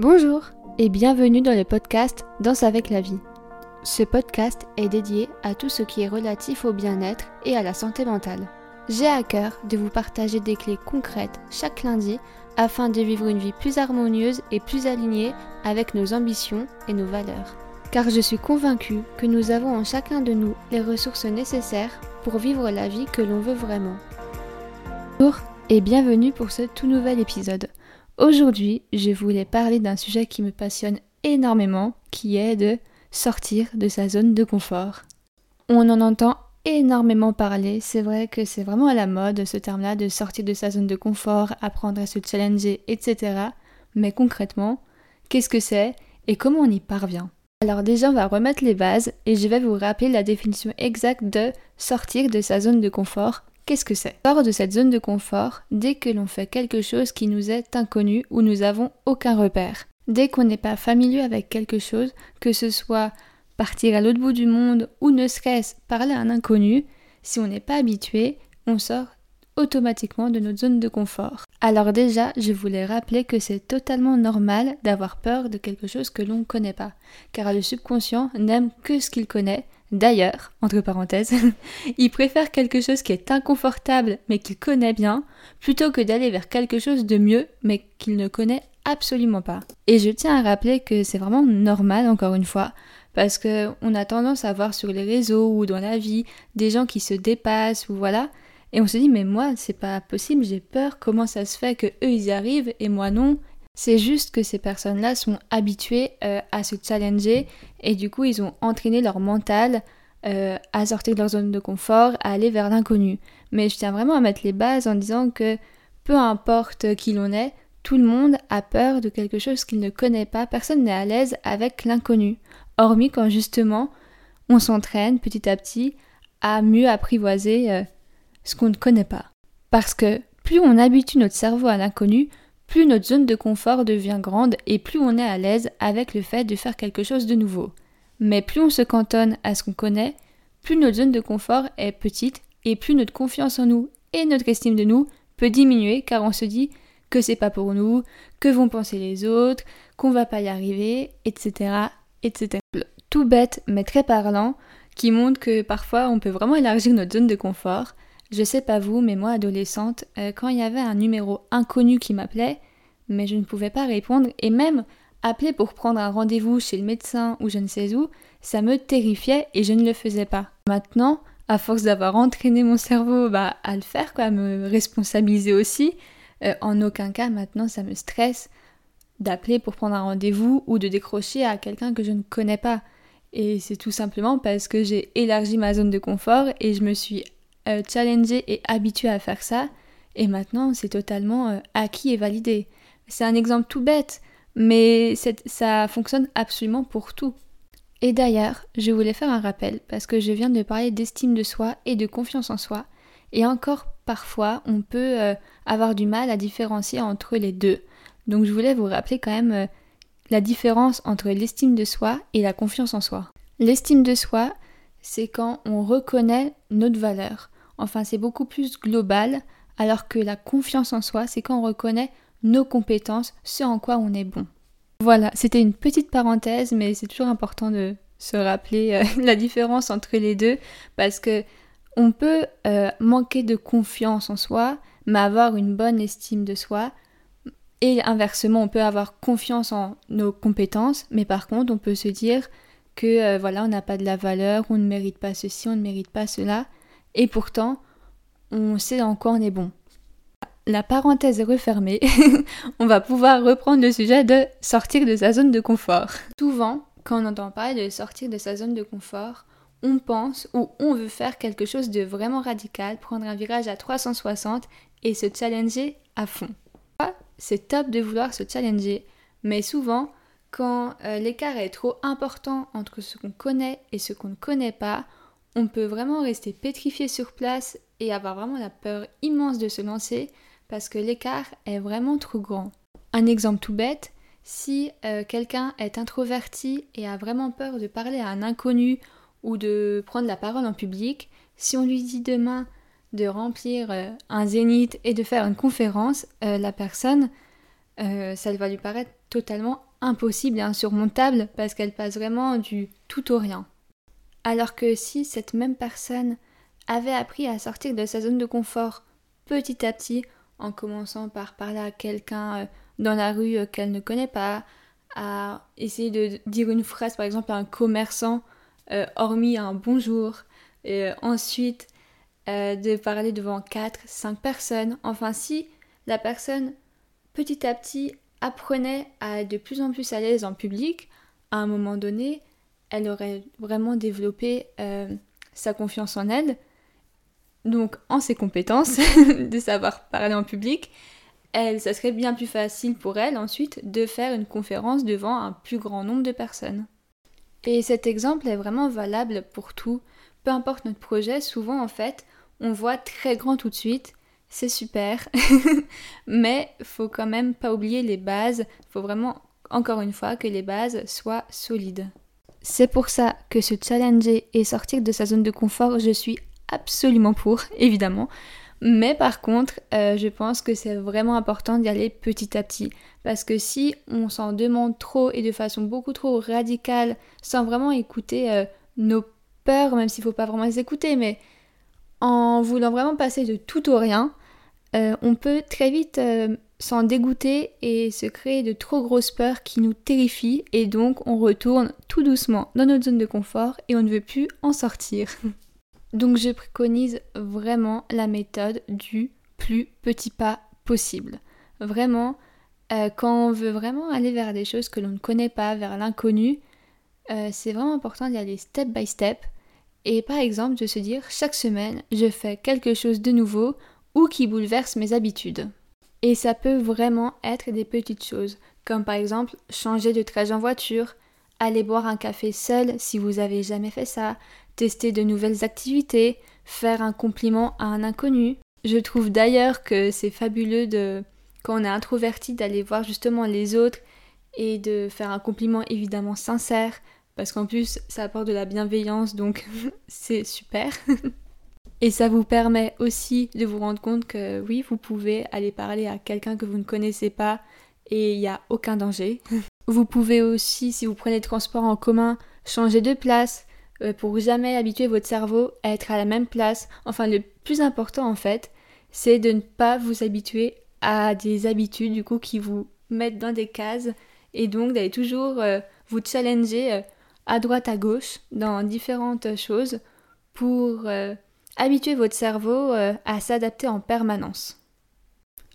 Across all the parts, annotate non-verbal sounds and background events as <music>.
Bonjour et bienvenue dans le podcast Danse avec la vie. Ce podcast est dédié à tout ce qui est relatif au bien-être et à la santé mentale. J'ai à cœur de vous partager des clés concrètes chaque lundi afin de vivre une vie plus harmonieuse et plus alignée avec nos ambitions et nos valeurs. Car je suis convaincue que nous avons en chacun de nous les ressources nécessaires pour vivre la vie que l'on veut vraiment. Bonjour et bienvenue pour ce tout nouvel épisode. Aujourd'hui, je voulais parler d'un sujet qui me passionne énormément, qui est de sortir de sa zone de confort. On en entend énormément parler, c'est vrai que c'est vraiment à la mode ce terme-là de sortir de sa zone de confort, apprendre à se challenger, etc. Mais concrètement, qu'est-ce que c'est et comment on y parvient? Alors déjà, on va remettre les bases et je vais vous rappeler la définition exacte de sortir de sa zone de confort Qu'est-ce que c'est? Hors de cette zone de confort dès que l'on fait quelque chose qui nous est inconnu ou nous avons aucun repère. Dès qu'on n'est pas familier avec quelque chose, que ce soit partir à l'autre bout du monde ou ne serait-ce parler à un inconnu, si on n'est pas habitué, on sort automatiquement de notre zone de confort. Alors déjà, je voulais rappeler que c'est totalement normal d'avoir peur de quelque chose que l'on ne connaît pas, car le subconscient n'aime que ce qu'il connaît, D'ailleurs, entre parenthèses, <laughs> il préfère quelque chose qui est inconfortable mais qu'il connaît bien, plutôt que d'aller vers quelque chose de mieux mais qu'il ne connaît absolument pas. Et je tiens à rappeler que c'est vraiment normal, encore une fois, parce qu'on a tendance à voir sur les réseaux ou dans la vie des gens qui se dépassent ou voilà, et on se dit mais moi c'est pas possible, j'ai peur, comment ça se fait que eux ils arrivent et moi non? C'est juste que ces personnes-là sont habituées euh, à se challenger et du coup ils ont entraîné leur mental euh, à sortir de leur zone de confort, à aller vers l'inconnu. Mais je tiens vraiment à mettre les bases en disant que peu importe qui l'on est, tout le monde a peur de quelque chose qu'il ne connaît pas, personne n'est à l'aise avec l'inconnu. Hormis quand justement on s'entraîne petit à petit à mieux apprivoiser euh, ce qu'on ne connaît pas. Parce que plus on habitue notre cerveau à l'inconnu, plus notre zone de confort devient grande et plus on est à l'aise avec le fait de faire quelque chose de nouveau. Mais plus on se cantonne à ce qu'on connaît, plus notre zone de confort est petite et plus notre confiance en nous et notre estime de nous peut diminuer car on se dit que c'est pas pour nous, que vont penser les autres, qu'on va pas y arriver, etc., etc. Tout bête mais très parlant qui montre que parfois on peut vraiment élargir notre zone de confort je sais pas vous, mais moi, adolescente, euh, quand il y avait un numéro inconnu qui m'appelait, mais je ne pouvais pas répondre, et même appeler pour prendre un rendez-vous chez le médecin ou je ne sais où, ça me terrifiait et je ne le faisais pas. Maintenant, à force d'avoir entraîné mon cerveau bah, à le faire, quoi, à me responsabiliser aussi, euh, en aucun cas maintenant ça me stresse d'appeler pour prendre un rendez-vous ou de décrocher à quelqu'un que je ne connais pas. Et c'est tout simplement parce que j'ai élargi ma zone de confort et je me suis euh, challenger et habitué à faire ça, et maintenant c'est totalement euh, acquis et validé. C'est un exemple tout bête, mais ça fonctionne absolument pour tout. Et d'ailleurs, je voulais faire un rappel parce que je viens de parler d'estime de soi et de confiance en soi, et encore parfois on peut euh, avoir du mal à différencier entre les deux. Donc je voulais vous rappeler quand même la différence entre l'estime de soi et la confiance en soi. L'estime de soi, c'est quand on reconnaît notre valeur. Enfin, c'est beaucoup plus global, alors que la confiance en soi, c'est quand on reconnaît nos compétences, ce en quoi on est bon. Voilà, c'était une petite parenthèse, mais c'est toujours important de se rappeler euh, <laughs> la différence entre les deux, parce que on peut euh, manquer de confiance en soi, mais avoir une bonne estime de soi, et inversement, on peut avoir confiance en nos compétences, mais par contre, on peut se dire que euh, voilà, on n'a pas de la valeur, on ne mérite pas ceci, on ne mérite pas cela, et pourtant, on sait en quoi on est bon. La parenthèse est refermée, <laughs> on va pouvoir reprendre le sujet de sortir de sa zone de confort. Souvent, quand on entend parler de sortir de sa zone de confort, on pense ou on veut faire quelque chose de vraiment radical, prendre un virage à 360 et se challenger à fond. C'est top de vouloir se challenger, mais souvent, quand euh, l'écart est trop important entre ce qu'on connaît et ce qu'on ne connaît pas, on peut vraiment rester pétrifié sur place et avoir vraiment la peur immense de se lancer parce que l'écart est vraiment trop grand. Un exemple tout bête, si euh, quelqu'un est introverti et a vraiment peur de parler à un inconnu ou de prendre la parole en public, si on lui dit demain de remplir euh, un zénith et de faire une conférence, la personne euh, ça va lui paraître totalement impossible et insurmontable parce qu'elle passe vraiment du tout au rien. Alors que si cette même personne avait appris à sortir de sa zone de confort petit à petit, en commençant par parler à quelqu'un euh, dans la rue euh, qu'elle ne connaît pas, à essayer de dire une phrase par exemple à un commerçant, hormis un bonjour, et ensuite de parler devant 4, 5 personnes. Enfin, si la personne petit à petit apprenait à être de plus en plus à l'aise en public, à un moment donné, elle aurait vraiment développé euh, sa confiance en elle, donc en ses compétences <laughs> de savoir parler en public. Elle, ça serait bien plus facile pour elle ensuite de faire une conférence devant un plus grand nombre de personnes. Et cet exemple est vraiment valable pour tout. Peu importe notre projet, souvent en fait, on voit très grand tout de suite c'est super, <laughs> mais faut quand même pas oublier les bases. Faut vraiment, encore une fois, que les bases soient solides. C'est pour ça que se challenger et sortir de sa zone de confort, je suis absolument pour, <laughs> évidemment. Mais par contre, euh, je pense que c'est vraiment important d'y aller petit à petit. Parce que si on s'en demande trop et de façon beaucoup trop radicale, sans vraiment écouter euh, nos peurs, même s'il ne faut pas vraiment les écouter, mais en voulant vraiment passer de tout au rien, euh, on peut très vite s'en dégoûter et se créer de trop grosses peurs qui nous terrifient et donc on retourne tout doucement dans notre zone de confort et on ne veut plus en sortir. <laughs> donc je préconise vraiment la méthode du plus petit pas possible. Vraiment, euh, quand on veut vraiment aller vers des choses que l'on ne connaît pas, vers l'inconnu, c'est vraiment important d'y aller step by step. Et par exemple, de se dire chaque semaine, je fais quelque chose de nouveau ou qui bouleverse mes habitudes. Et ça peut vraiment être des petites choses, comme par exemple changer de trajet en voiture, aller boire un café seul si vous avez jamais fait ça, tester de nouvelles activités, faire un compliment à un inconnu. Je trouve d'ailleurs que c'est fabuleux de quand on est introverti d'aller voir justement les autres et de faire un compliment évidemment sincère parce qu'en plus ça apporte de la bienveillance donc <laughs> c'est super. <laughs> Et ça vous permet aussi de vous rendre compte que oui, vous pouvez aller parler à quelqu'un que vous ne connaissez pas et il n'y a aucun danger. <laughs> vous pouvez aussi, si vous prenez le transport en commun, changer de place euh, pour jamais habituer votre cerveau à être à la même place. Enfin, le plus important en fait, c'est de ne pas vous habituer à des habitudes du coup qui vous mettent dans des cases et donc d'aller toujours euh, vous challenger euh, à droite à gauche dans différentes choses pour Habituez votre cerveau euh, à s'adapter en permanence.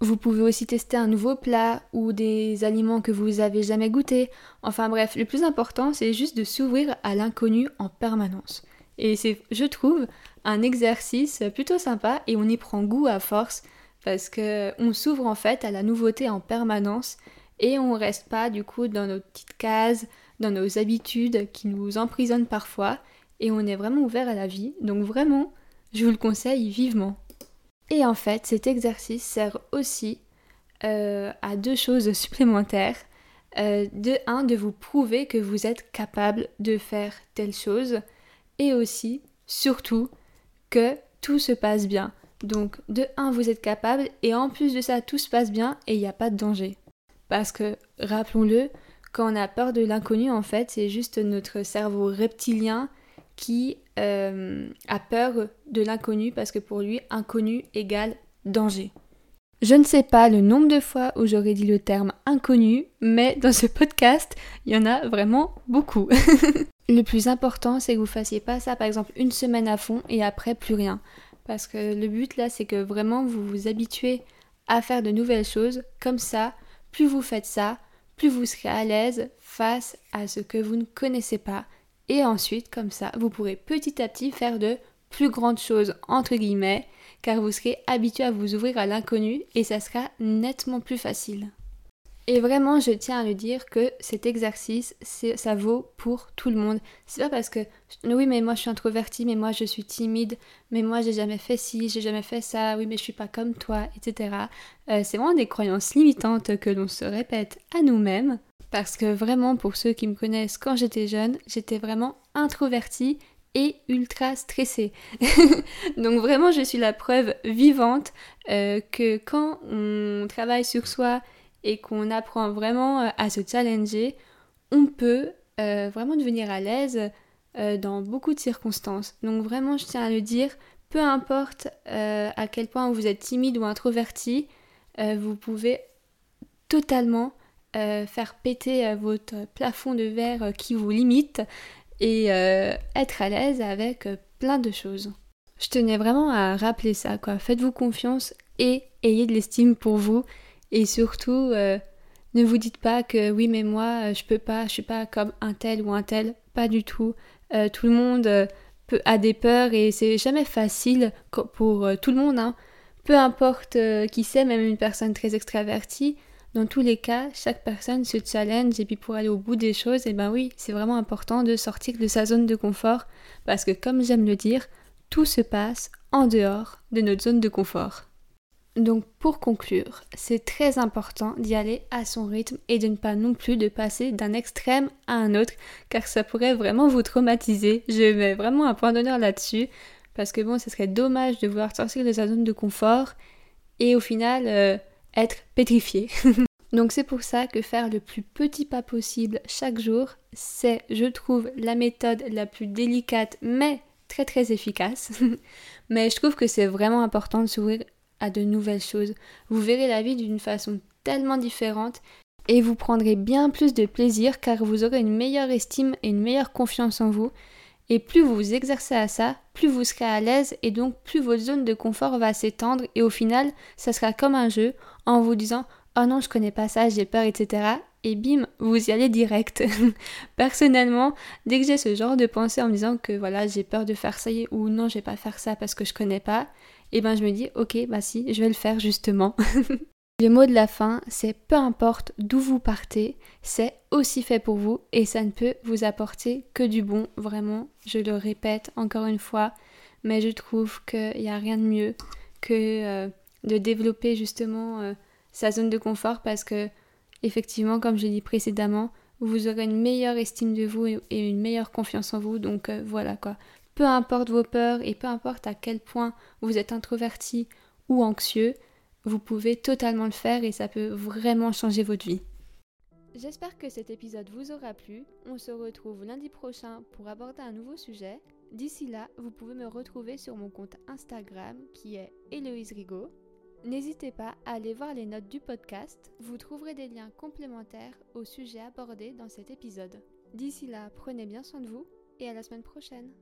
Vous pouvez aussi tester un nouveau plat ou des aliments que vous avez jamais goûtés. Enfin bref, le plus important, c'est juste de s'ouvrir à l'inconnu en permanence. Et c'est, je trouve, un exercice plutôt sympa et on y prend goût à force parce que on s'ouvre en fait à la nouveauté en permanence et on reste pas du coup dans nos petites cases, dans nos habitudes qui nous emprisonnent parfois et on est vraiment ouvert à la vie. Donc vraiment, je vous le conseille vivement. Et en fait, cet exercice sert aussi euh, à deux choses supplémentaires. Euh, de un, de vous prouver que vous êtes capable de faire telle chose. Et aussi, surtout, que tout se passe bien. Donc, de un, vous êtes capable. Et en plus de ça, tout se passe bien et il n'y a pas de danger. Parce que, rappelons-le, quand on a peur de l'inconnu, en fait, c'est juste notre cerveau reptilien qui euh, a peur de l'inconnu parce que pour lui, inconnu égale danger. Je ne sais pas le nombre de fois où j'aurais dit le terme inconnu, mais dans ce podcast, il y en a vraiment beaucoup. <laughs> le plus important, c'est que vous fassiez pas ça par exemple une semaine à fond et après plus rien. Parce que le but là, c'est que vraiment vous vous habituez à faire de nouvelles choses. Comme ça, plus vous faites ça, plus vous serez à l'aise face à ce que vous ne connaissez pas et ensuite, comme ça, vous pourrez petit à petit faire de plus grandes choses, entre guillemets, car vous serez habitué à vous ouvrir à l'inconnu et ça sera nettement plus facile. Et vraiment, je tiens à le dire que cet exercice, ça vaut pour tout le monde. C'est pas parce que oui, mais moi je suis introvertie, mais moi je suis timide, mais moi j'ai jamais fait ci, j'ai jamais fait ça, oui, mais je suis pas comme toi, etc. Euh, c'est vraiment des croyances limitantes que l'on se répète à nous-mêmes parce que vraiment pour ceux qui me connaissent quand j'étais jeune, j'étais vraiment introvertie et ultra stressée. <laughs> Donc vraiment je suis la preuve vivante euh, que quand on travaille sur soi et qu'on apprend vraiment euh, à se challenger, on peut euh, vraiment devenir à l'aise dans beaucoup de circonstances. Donc vraiment, je tiens à le dire, peu importe à quel point vous êtes timide ou introverti, vous pouvez totalement faire péter votre plafond de verre qui vous limite et être à l'aise avec plein de choses. Je tenais vraiment à rappeler ça, quoi. Faites-vous confiance et ayez de l'estime pour vous. Et surtout, euh, ne vous dites pas que oui, mais moi, euh, je peux pas, je suis pas comme un tel ou un tel. Pas du tout. Euh, tout le monde a des peurs et c'est jamais facile pour tout le monde. Hein. Peu importe qui c'est, même une personne très extravertie. Dans tous les cas, chaque personne se challenge et puis pour aller au bout des choses, et eh ben oui, c'est vraiment important de sortir de sa zone de confort parce que comme j'aime le dire, tout se passe en dehors de notre zone de confort. Donc pour conclure, c'est très important d'y aller à son rythme et de ne pas non plus de passer d'un extrême à un autre car ça pourrait vraiment vous traumatiser. Je mets vraiment un point d'honneur là-dessus parce que bon, ce serait dommage de vouloir sortir de sa zone de confort et au final euh, être pétrifié. <laughs> Donc c'est pour ça que faire le plus petit pas possible chaque jour, c'est, je trouve, la méthode la plus délicate mais très très efficace. <laughs> mais je trouve que c'est vraiment important de s'ouvrir à de nouvelles choses. Vous verrez la vie d'une façon tellement différente et vous prendrez bien plus de plaisir car vous aurez une meilleure estime et une meilleure confiance en vous. Et plus vous vous exercez à ça, plus vous serez à l'aise et donc plus votre zone de confort va s'étendre et au final, ça sera comme un jeu en vous disant Oh non, je connais pas ça, j'ai peur, etc. Et bim, vous y allez direct. <laughs> Personnellement, dès que j'ai ce genre de pensée en me disant que voilà, j'ai peur de faire ça ou non, je vais pas faire ça parce que je connais pas, et eh ben je me dis ok, bah si, je vais le faire justement. <laughs> le mot de la fin, c'est peu importe d'où vous partez, c'est aussi fait pour vous et ça ne peut vous apporter que du bon, vraiment. Je le répète encore une fois, mais je trouve qu'il n'y a rien de mieux que euh, de développer justement euh, sa zone de confort parce que effectivement, comme je l'ai dit précédemment, vous aurez une meilleure estime de vous et une meilleure confiance en vous. Donc euh, voilà quoi. Peu importe vos peurs et peu importe à quel point vous êtes introverti ou anxieux, vous pouvez totalement le faire et ça peut vraiment changer votre vie. J'espère que cet épisode vous aura plu. On se retrouve lundi prochain pour aborder un nouveau sujet. D'ici là, vous pouvez me retrouver sur mon compte Instagram qui est Héloïse Rigaud. N'hésitez pas à aller voir les notes du podcast, vous trouverez des liens complémentaires au sujet abordé dans cet épisode. D'ici là, prenez bien soin de vous et à la semaine prochaine.